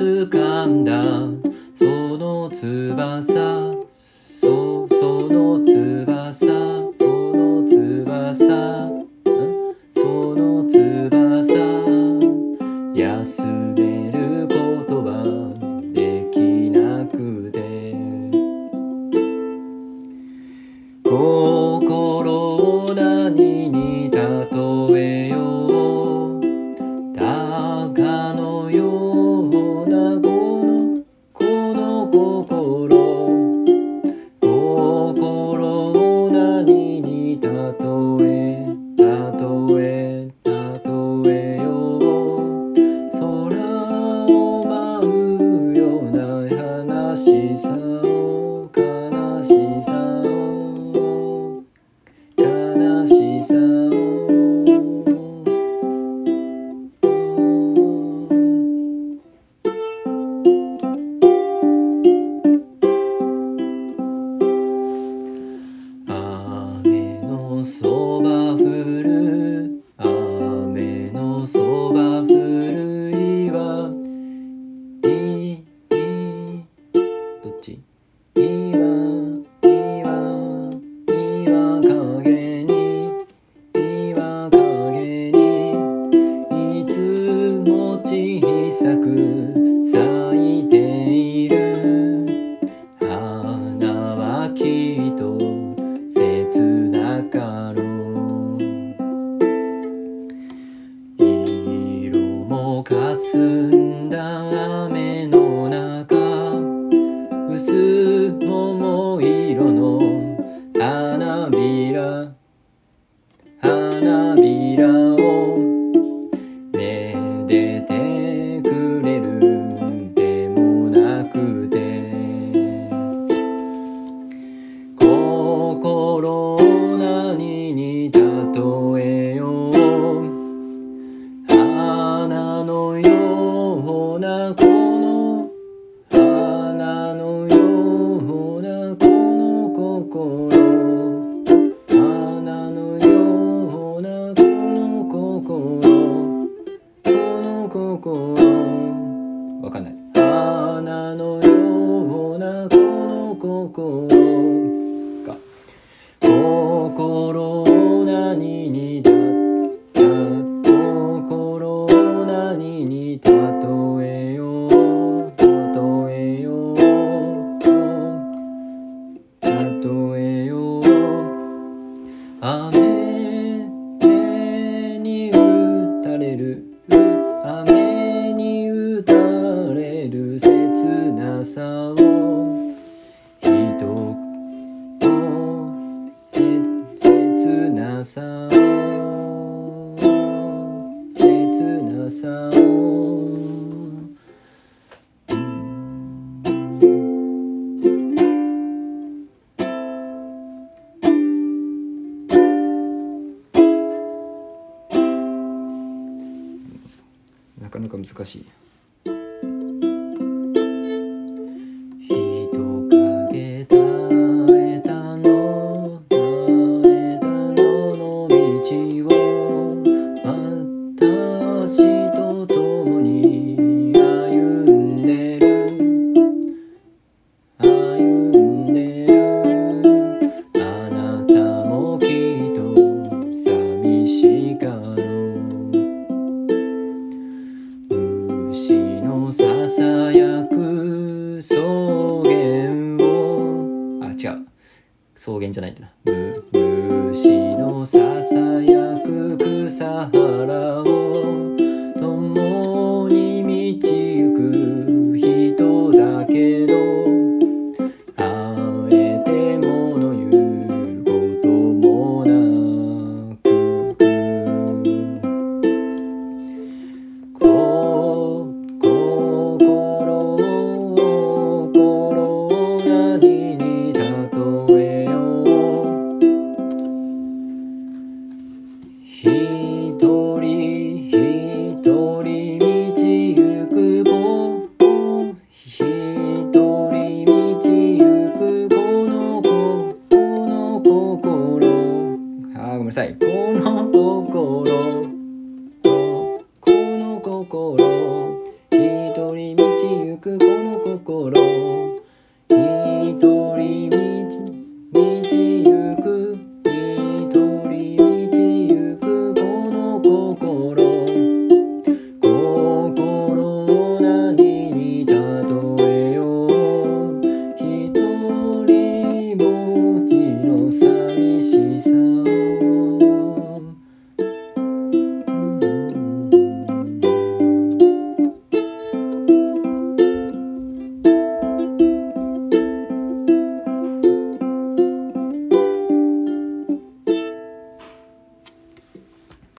掴んだ。その翼この花のようなこの心。花のようなこの心。この心。わかんない。花のようなこの心。なかなか難しい。人影草原じゃないんだな。ブーブめんなさい。